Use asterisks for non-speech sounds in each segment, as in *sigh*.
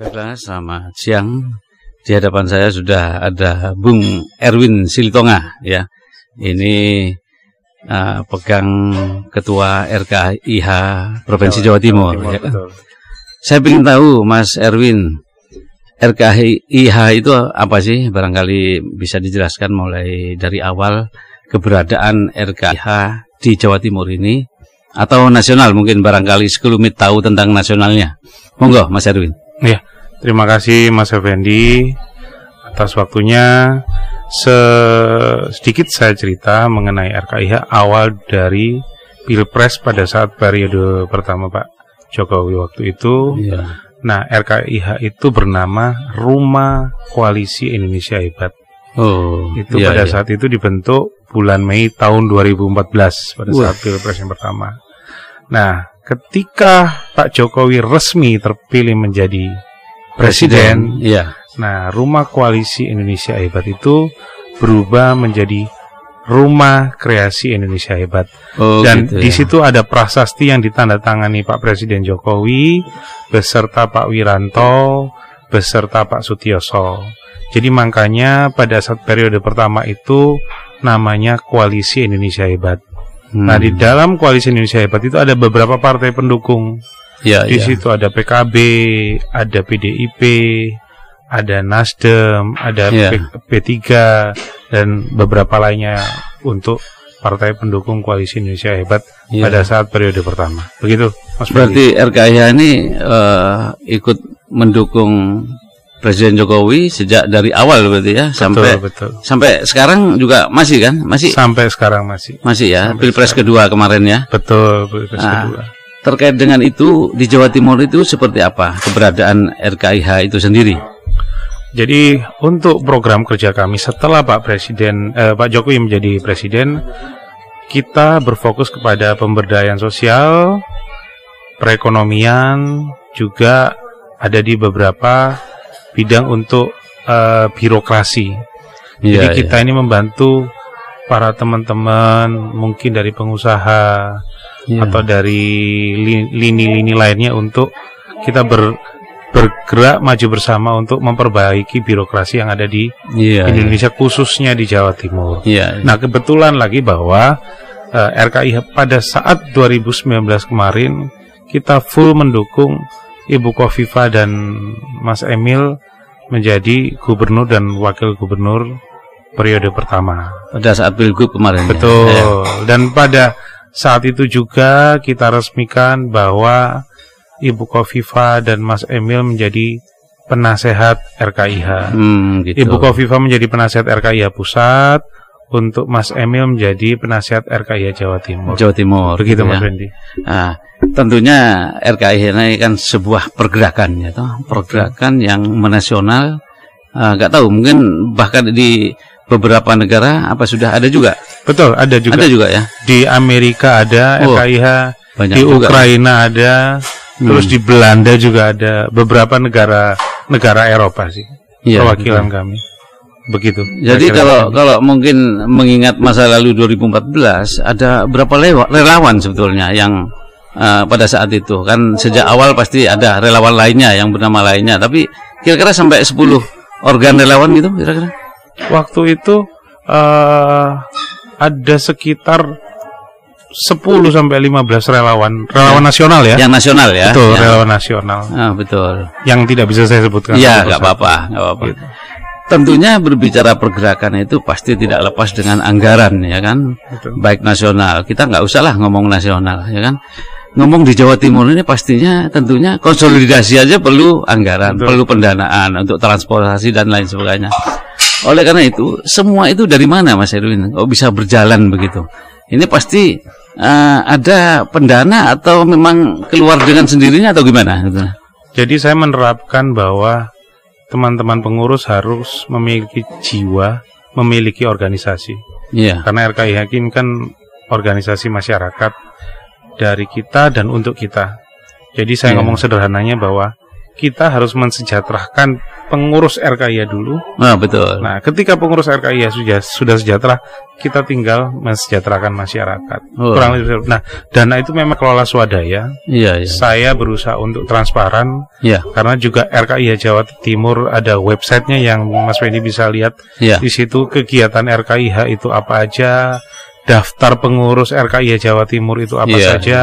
Baiklah, selamat siang. Di hadapan saya sudah ada Bung Erwin Silitonga ya. Ini uh, pegang ketua RKIH Provinsi Jawa, Jawa Timur, Timur ya. Betul. Saya ingin tahu Mas Erwin RKIH itu apa sih? Barangkali bisa dijelaskan mulai dari awal keberadaan RKIH di Jawa Timur ini atau nasional mungkin barangkali sekelumit tahu tentang nasionalnya. Monggo Mas Erwin. Ya, terima kasih Mas Effendi atas waktunya. Sedikit saya cerita mengenai RKIH awal dari Pilpres pada saat periode pertama Pak Jokowi waktu itu. Ya. Nah, RKIH itu bernama Rumah Koalisi Indonesia Hebat. Oh, itu iya, pada iya. saat itu dibentuk bulan Mei tahun 2014 pada saat Pilpres yang pertama. Nah, ketika Pak Jokowi resmi terpilih menjadi presiden, presiden iya. Nah, Rumah Koalisi Indonesia Hebat itu berubah menjadi Rumah Kreasi Indonesia Hebat. Oh, Dan gitu, di ya. situ ada prasasti yang ditandatangani Pak Presiden Jokowi beserta Pak Wiranto beserta Pak Sutioso. Jadi makanya pada saat periode pertama itu namanya Koalisi Indonesia Hebat. Hmm. Nah, di dalam Koalisi Indonesia Hebat itu ada beberapa partai pendukung. Ya, di ya. situ ada PKB, ada PDIP, ada Nasdem, ada yeah. P, 3 dan beberapa lainnya untuk partai pendukung koalisi Indonesia hebat yeah. pada saat periode pertama. Begitu, Mas Berarti RKIH ini uh, ikut mendukung Presiden Jokowi sejak dari awal berarti ya betul, sampai betul. sampai sekarang juga masih kan? Masih Sampai sekarang masih. Masih ya, sampai Pilpres sekarang. kedua kemarin ya. Betul, Pilpres nah, kedua. Terkait dengan itu di Jawa Timur itu seperti apa keberadaan RKIH itu sendiri? Jadi untuk program kerja kami setelah Pak Presiden eh, Pak Jokowi menjadi presiden, kita berfokus kepada pemberdayaan sosial, perekonomian, juga ada di beberapa bidang untuk eh, birokrasi. Ya, Jadi kita ya. ini membantu para teman-teman mungkin dari pengusaha ya. atau dari lini-lini lainnya untuk kita ber bergerak maju bersama untuk memperbaiki birokrasi yang ada di yeah, Indonesia yeah. khususnya di Jawa Timur. Yeah, yeah. Nah, kebetulan lagi bahwa uh, eh, RKI pada saat 2019 kemarin kita full mendukung Ibu Kofifa dan Mas Emil menjadi gubernur dan wakil gubernur periode pertama. Pada saat pilgub kemarin. Ya? Betul. Ya. Dan pada saat itu juga kita resmikan bahwa Ibu Kofifa dan Mas Emil menjadi penasehat RKIH. Hmm, gitu. Ibu Kofifa menjadi penasehat RKIH pusat, untuk Mas Emil menjadi penasehat RKIH Jawa Timur. Jawa Timur. Begitu ya. Mas Randy. Nah, tentunya RKIH ini kan sebuah pergerakan ya toh, pergerakan yang menasional. Enggak uh, tahu, mungkin bahkan di beberapa negara apa sudah ada juga? Betul, ada juga. Ada juga ya. Di Amerika ada oh, RKIH, di Ukraina ada Hmm. Terus di Belanda juga ada beberapa negara negara Eropa sih ya, perwakilan betul. kami. Begitu. Jadi kalau kalau mungkin mengingat masa lalu 2014 ada berapa relawan sebetulnya yang uh, pada saat itu kan sejak awal pasti ada relawan lainnya yang bernama lainnya tapi kira-kira sampai 10 organ relawan gitu kira-kira. Waktu itu uh, ada sekitar 10 sampai 15 relawan relawan nasional ya. Yang nasional ya. Betul, ya. relawan nasional. Ah, betul. Yang tidak bisa saya sebutkan. Iya, nggak apa-apa, nggak apa-apa. Gitu. Tentunya berbicara pergerakan itu pasti tidak lepas dengan anggaran ya kan, betul. baik nasional. Kita nggak usah lah ngomong nasional ya kan. Ngomong di Jawa Timur ini pastinya tentunya konsolidasi aja perlu anggaran, betul. perlu pendanaan untuk transportasi dan lain sebagainya. Oleh karena itu, semua itu dari mana Mas Erwin? Kok bisa berjalan begitu? Ini pasti uh, ada pendana atau memang keluar dengan sendirinya atau gimana? Jadi saya menerapkan bahwa teman-teman pengurus harus memiliki jiwa, memiliki organisasi. Iya. Karena RKI Hakim kan organisasi masyarakat dari kita dan untuk kita. Jadi saya yeah. ngomong sederhananya bahwa kita harus mensejahterakan pengurus RKIA dulu. Nah, betul. Nah, ketika pengurus RKIA sudah sudah sejahtera, kita tinggal mensejahterakan masyarakat. Oh. Kurang lebih. Nah, dana itu memang kelola swadaya. Iya, iya. Saya berusaha untuk transparan. Iya. Karena juga RKIA Jawa Timur ada websitenya yang Mas Wendy bisa lihat. Iya. Di situ kegiatan RKIH itu apa aja, daftar pengurus RKIA Jawa Timur itu apa yeah. saja,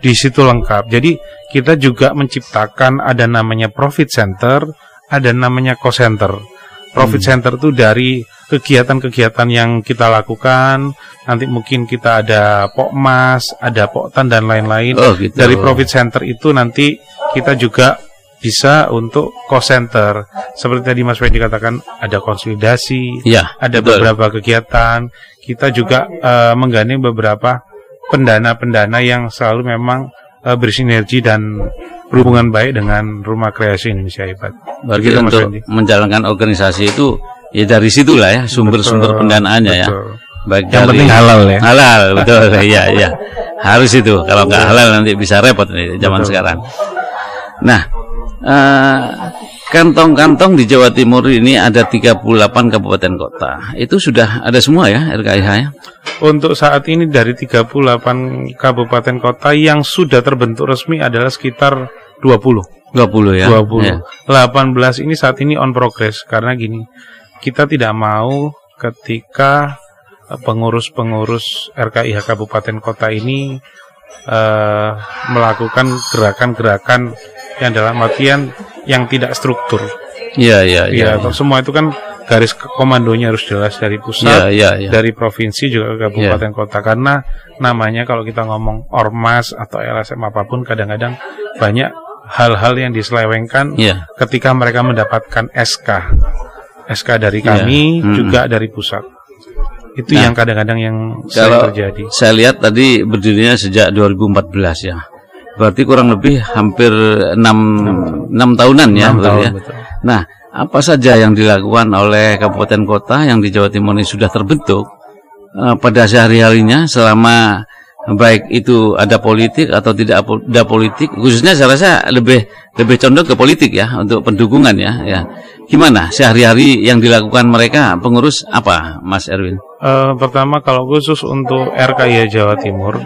di situ lengkap. Jadi kita juga menciptakan ada namanya profit center ada namanya cost center. Profit hmm. center itu dari kegiatan-kegiatan yang kita lakukan. Nanti mungkin kita ada pokmas, ada poktan dan lain-lain. Oh, gitu. Dari profit center itu nanti kita juga bisa untuk cost center. Seperti tadi Mas Wendy katakan ada konsolidasi, ya, ada betul. beberapa kegiatan. Kita juga uh, menggandeng beberapa pendana-pendana yang selalu memang uh, bersinergi dan berhubungan baik dengan Rumah Kreasi Indonesia Hebat. Berarti Begitu, untuk menjalankan organisasi itu ya dari situlah ya sumber-sumber pendanaannya ya. Baik yang dari, penting halal ya. Halal, betul. *laughs* Iya, iya. Harus itu. Kalau nggak halal nanti bisa repot nih zaman betul. sekarang. Nah, uh, kantong-kantong di Jawa Timur ini ada 38 kabupaten kota. Itu sudah ada semua ya RKIH ya? Untuk saat ini dari 38 kabupaten kota yang sudah terbentuk resmi adalah sekitar 20. 20 ya. 20. Ya. 18 ini saat ini on progress karena gini. Kita tidak mau ketika pengurus-pengurus RKIH kabupaten kota ini uh, melakukan gerakan-gerakan yang dalam artian yang tidak struktur. Iya, iya, iya. Ya, semua itu kan garis komandonya harus jelas dari pusat, ya, ya, ya. dari provinsi juga ke kabupaten ya. kota karena namanya kalau kita ngomong ormas atau LSM apa pun kadang-kadang banyak hal-hal yang diselewengkan ya. ketika mereka mendapatkan SK. SK dari iya. kami ya. juga dari pusat. Itu nah, yang kadang-kadang yang kalau terjadi. Saya lihat tadi berdirinya sejak 2014 ya. Berarti kurang lebih hampir 6 6, 6 tahunan ya, 6 tahun, ya. Betul. Nah, apa saja yang dilakukan oleh kabupaten kota yang di Jawa Timur ini sudah terbentuk uh, pada sehari-harinya selama baik itu ada politik atau tidak ada politik khususnya saya rasa lebih lebih condong ke politik ya untuk pendukungan ya ya gimana sehari-hari yang dilakukan mereka pengurus apa Mas Erwin? Uh, pertama kalau khusus untuk RKI Jawa Timur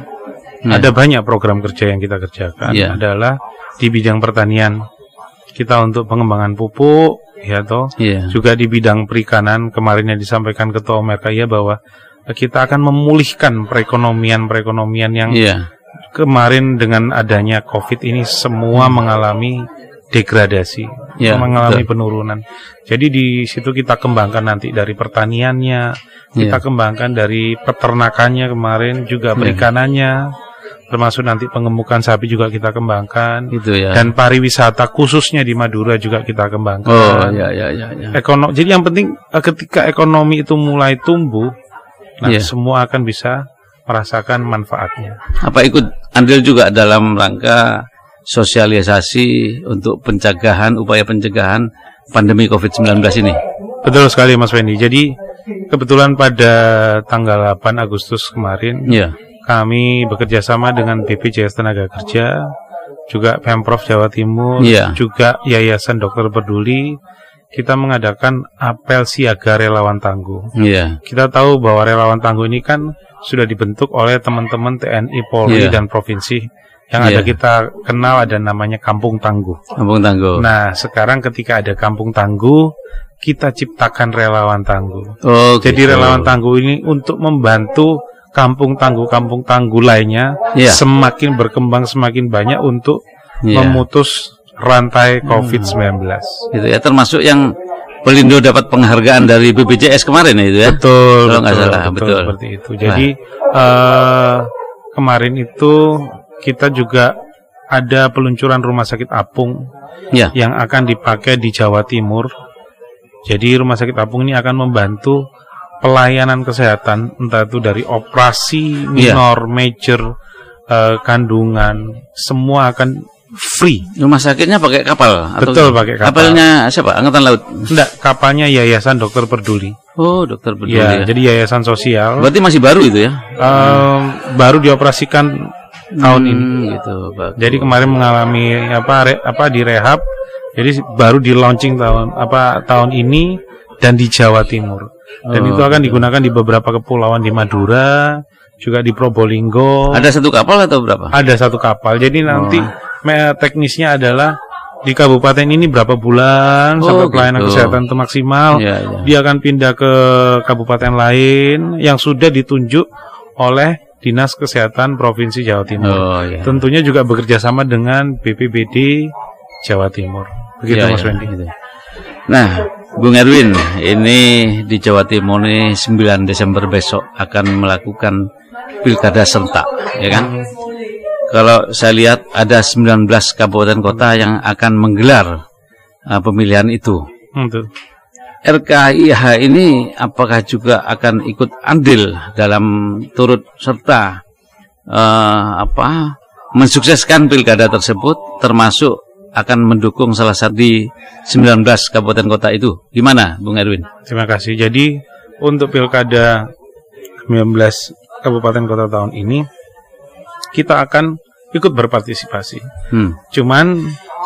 hmm. ada banyak program kerja yang kita kerjakan yeah. adalah di bidang pertanian kita untuk pengembangan pupuk ya toh yeah. juga di bidang perikanan kemarin yang disampaikan ketua ya bahwa kita akan memulihkan perekonomian perekonomian yang yeah. kemarin dengan adanya covid ini semua hmm. mengalami degradasi yeah, mengalami betul. penurunan jadi di situ kita kembangkan nanti dari pertaniannya kita yeah. kembangkan dari peternakannya kemarin juga iya. perikanannya yeah termasuk nanti pengemukan sapi juga kita kembangkan itu ya dan pariwisata khususnya di Madura juga kita kembangkan oh ya ya ya, ya. ekonomi jadi yang penting eh, ketika ekonomi itu mulai tumbuh nah ya. semua akan bisa merasakan manfaatnya apa ikut andil juga dalam rangka sosialisasi untuk pencegahan upaya pencegahan pandemi COVID-19 ini betul sekali Mas Wendy jadi kebetulan pada tanggal 8 Agustus kemarin ya kami bekerja sama dengan BPJS Tenaga Kerja, juga Pemprov Jawa Timur, yeah. juga Yayasan Dokter Peduli. Kita mengadakan apel siaga relawan tangguh. Yeah. Kita tahu bahwa relawan tangguh ini kan sudah dibentuk oleh teman-teman TNI, Polri, yeah. dan provinsi. Yang yeah. ada kita kenal ada namanya Kampung Tangguh. Kampung Tangguh. Nah, sekarang ketika ada Kampung Tangguh, kita ciptakan relawan tangguh. Oh, Jadi gitu. relawan tangguh ini untuk membantu kampung tangguh kampung tangguh lainnya yeah. semakin berkembang semakin banyak untuk yeah. memutus rantai COVID-19. Hmm. Itu ya termasuk yang Pelindo dapat penghargaan dari BPJS kemarin ya itu ya. Betul. Kalau salah, betul, betul. Seperti itu. Jadi uh, kemarin itu kita juga ada peluncuran rumah sakit apung ya. yang akan dipakai di Jawa Timur. Jadi rumah sakit apung ini akan membantu pelayanan kesehatan entah itu dari operasi iya. minor, yeah. major, uh, kandungan, semua akan free. Rumah sakitnya pakai kapal? Betul pakai kapal. Kapalnya siapa? Angkatan Laut? Enggak, kapalnya Yayasan Dokter Peduli. Oh, Dokter Peduli. Ya, ya. jadi Yayasan Sosial. Berarti masih baru itu ya? Um, hmm. Baru dioperasikan tahun hmm, ini. Gitu. Bagus. Jadi kemarin mengalami apa re, apa direhab Jadi baru di launching tahun apa tahun ini dan di Jawa Timur. Dan oh, itu akan digunakan di beberapa kepulauan di Madura, juga di Probolinggo. Ada satu kapal atau berapa? Ada satu kapal. Jadi nanti oh. teknisnya adalah di kabupaten ini berapa bulan oh, sampai pelayanan gitu. kesehatan itu maksimal. Ya, ya. Dia akan pindah ke kabupaten lain yang sudah ditunjuk oleh Dinas Kesehatan Provinsi Jawa Timur. Oh, ya. Tentunya juga bekerja sama dengan BPBD Jawa Timur. Begitu ya, Mas ya, Wendy. Gitu. Nah, Bung Erwin, ini di Jawa Timur ini 9 Desember besok akan melakukan pilkada serentak, ya kan? Kalau saya lihat ada 19 kabupaten kota yang akan menggelar uh, pemilihan itu. Hmm, RKIH ini apakah juga akan ikut andil dalam turut serta uh, apa mensukseskan pilkada tersebut termasuk akan mendukung salah satu di 19 kabupaten kota itu. Gimana Bung Erwin? Terima kasih. Jadi untuk pilkada 19 kabupaten kota tahun ini kita akan ikut berpartisipasi. Hmm. Cuman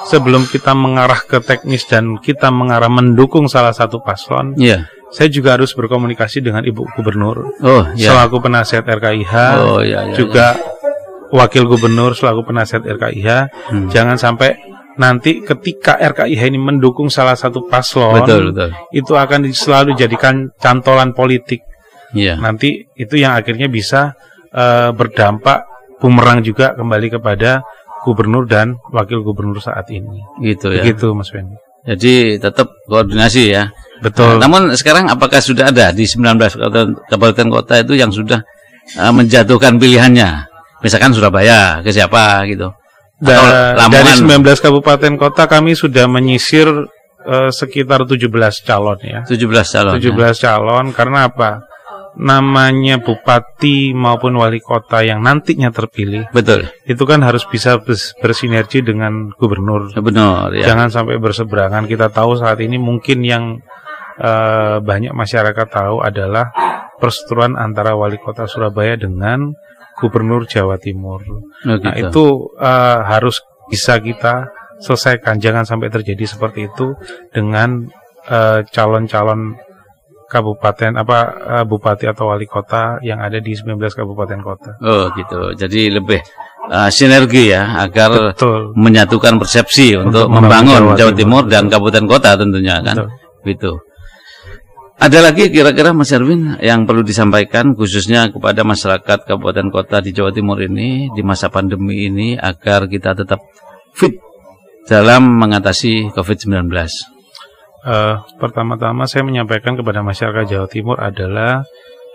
sebelum kita mengarah ke teknis dan kita mengarah mendukung salah satu paslon, yeah. saya juga harus berkomunikasi dengan Ibu Gubernur oh, yeah. selaku penasihat RKIH, oh, yeah, yeah, juga yeah. wakil Gubernur selaku penasihat RKIH. Hmm. Jangan sampai nanti ketika RKIH ini mendukung salah satu paslon, betul, betul. itu akan selalu dijadikan cantolan politik. Yeah. Nanti itu yang akhirnya bisa uh, berdampak bumerang juga kembali kepada gubernur dan wakil gubernur saat ini. Gitu ya. Gitu Mas Ben. Jadi tetap koordinasi ya. Betul. Nah, namun sekarang apakah sudah ada di 19 kabupaten kota itu yang sudah uh, menjatuhkan pilihannya? Misalkan Surabaya ke siapa gitu. Da dari 19 kabupaten kota kami sudah menyisir uh, sekitar 17 calon ya. 17 calon. 17 ya. calon karena apa? Namanya bupati maupun wali kota yang nantinya terpilih, betul, itu kan harus bisa bersinergi dengan gubernur. Benar. Ya. Jangan sampai berseberangan. Kita tahu saat ini mungkin yang uh, banyak masyarakat tahu adalah perseteruan antara wali kota Surabaya dengan gubernur Jawa Timur. Oh, gitu. Nah itu uh, harus bisa kita selesaikan. Jangan sampai terjadi seperti itu dengan eh, calon-calon uh, kabupaten apa uh, bupati atau wali kota yang ada di 19 kabupaten kota. Oh gitu. Jadi lebih uh, sinergi ya agar Betul. menyatukan persepsi untuk, untuk membangun Jawa, Jawa Timur, Timur dan kabupaten kota tentunya kan. Betul. Gitu. Ada lagi kira-kira Mas Erwin yang perlu disampaikan khususnya kepada masyarakat kabupaten kota di Jawa Timur ini di masa pandemi ini agar kita tetap fit dalam mengatasi COVID-19. Uh, pertama-tama saya menyampaikan kepada masyarakat Jawa Timur adalah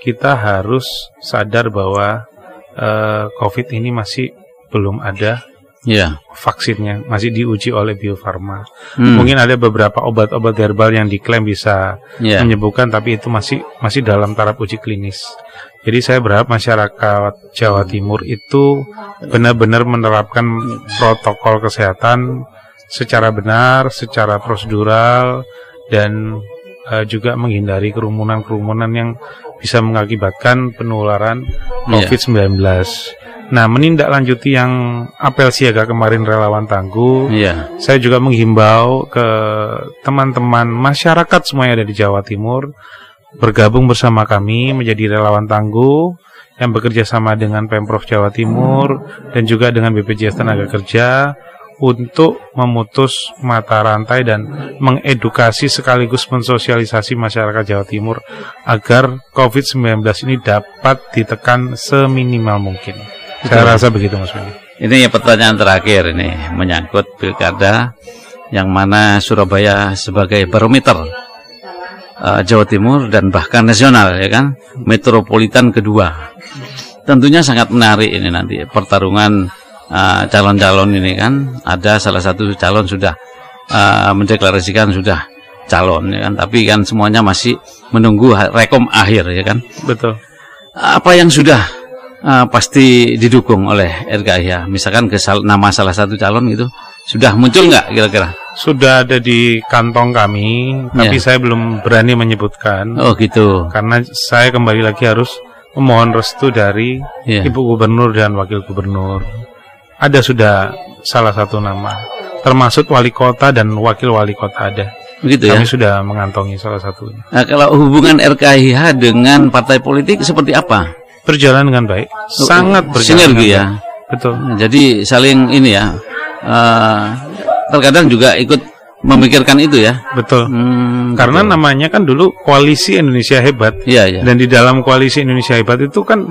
kita harus sadar bahwa uh, COVID ini masih belum ada yeah. vaksinnya, masih diuji oleh Bio Farma. Hmm. Mungkin ada beberapa obat-obat herbal yang diklaim bisa yeah. menyembuhkan, tapi itu masih masih dalam taraf uji klinis. Jadi saya berharap masyarakat Jawa Timur itu benar-benar menerapkan protokol kesehatan secara benar, secara prosedural dan uh, juga menghindari kerumunan-kerumunan yang bisa mengakibatkan penularan iya. COVID-19. Yeah. Nah, menindaklanjuti yang apel siaga kemarin relawan tangguh, yeah. saya juga menghimbau ke teman-teman masyarakat semua yang ada di Jawa Timur bergabung bersama kami menjadi relawan tangguh yang bekerja sama dengan Pemprov Jawa Timur dan juga dengan BPJS Tenaga Kerja untuk memutus mata rantai dan mengedukasi sekaligus mensosialisasi masyarakat Jawa Timur agar COVID-19 ini dapat ditekan seminimal mungkin. Betul. Saya rasa begitu Mas Wendy. Ini pertanyaan terakhir ini menyangkut pilkada yang mana Surabaya sebagai barometer uh, Jawa Timur dan bahkan nasional ya kan metropolitan kedua. Tentunya sangat menarik ini nanti pertarungan calon-calon uh, ini kan ada salah satu calon sudah uh, mendeklarasikan sudah calon ya kan? Tapi kan semuanya masih menunggu rekom akhir ya kan? Betul. Apa yang sudah uh, pasti didukung oleh RKI ya misalkan ke sal nama salah satu calon itu sudah muncul nggak kira-kira? Sudah ada di kantong kami tapi ya. saya belum berani menyebutkan. Oh gitu. Karena saya kembali lagi harus memohon restu dari ya. ibu gubernur dan wakil gubernur ada sudah salah satu nama. termasuk wali kota dan wakil wali kota ada. Begitu Kami ya. sudah mengantongi salah satunya. Nah, kalau hubungan RKIH dengan partai politik seperti apa? Berjalan dengan baik, sangat berjalan. Sinergi ya. Betul. Nah, Jadi saling ini ya. eh, terkadang juga ikut memikirkan itu ya. Betul. Hmm, Karena betul. namanya kan dulu koalisi Indonesia hebat. Iya, iya. Dan di dalam koalisi Indonesia hebat itu kan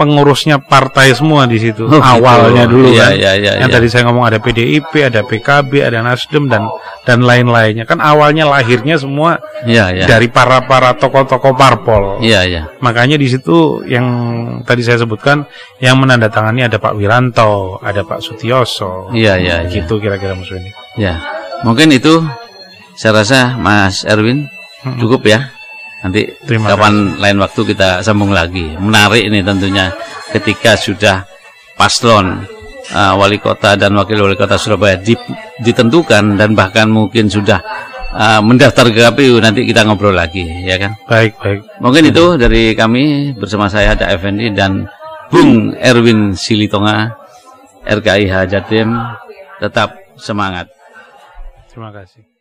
pengurusnya partai semua di situ. Oh, gitu. Awalnya dulu Iya, kan. iya, iya, yang iya. tadi saya ngomong ada PDIP, ada PKB, ada Nasdem dan dan lain-lainnya. Kan awalnya lahirnya semua Iya, iya. dari para para tokoh-tokoh parpol. Iya, iya. Makanya di situ yang tadi saya sebutkan yang menandatangani ada Pak Wiranto, ada Pak Sutioso. Iya, iya, iya. Gitu kira-kira Mas Wendy. Ya, mungkin itu saya rasa Mas Erwin cukup ya. Nanti Terima kapan lain waktu kita sambung lagi. Menarik ini tentunya ketika sudah paslon uh, wali kota dan wakil wali kota Surabaya di- ditentukan dan bahkan mungkin sudah uh, mendaftar ke KPU nanti kita ngobrol lagi ya kan. Baik, baik. Mungkin itu dari kami bersama saya ada Effendi dan Bung Erwin Silitonga RKIH Jatim tetap semangat. Terima kasih.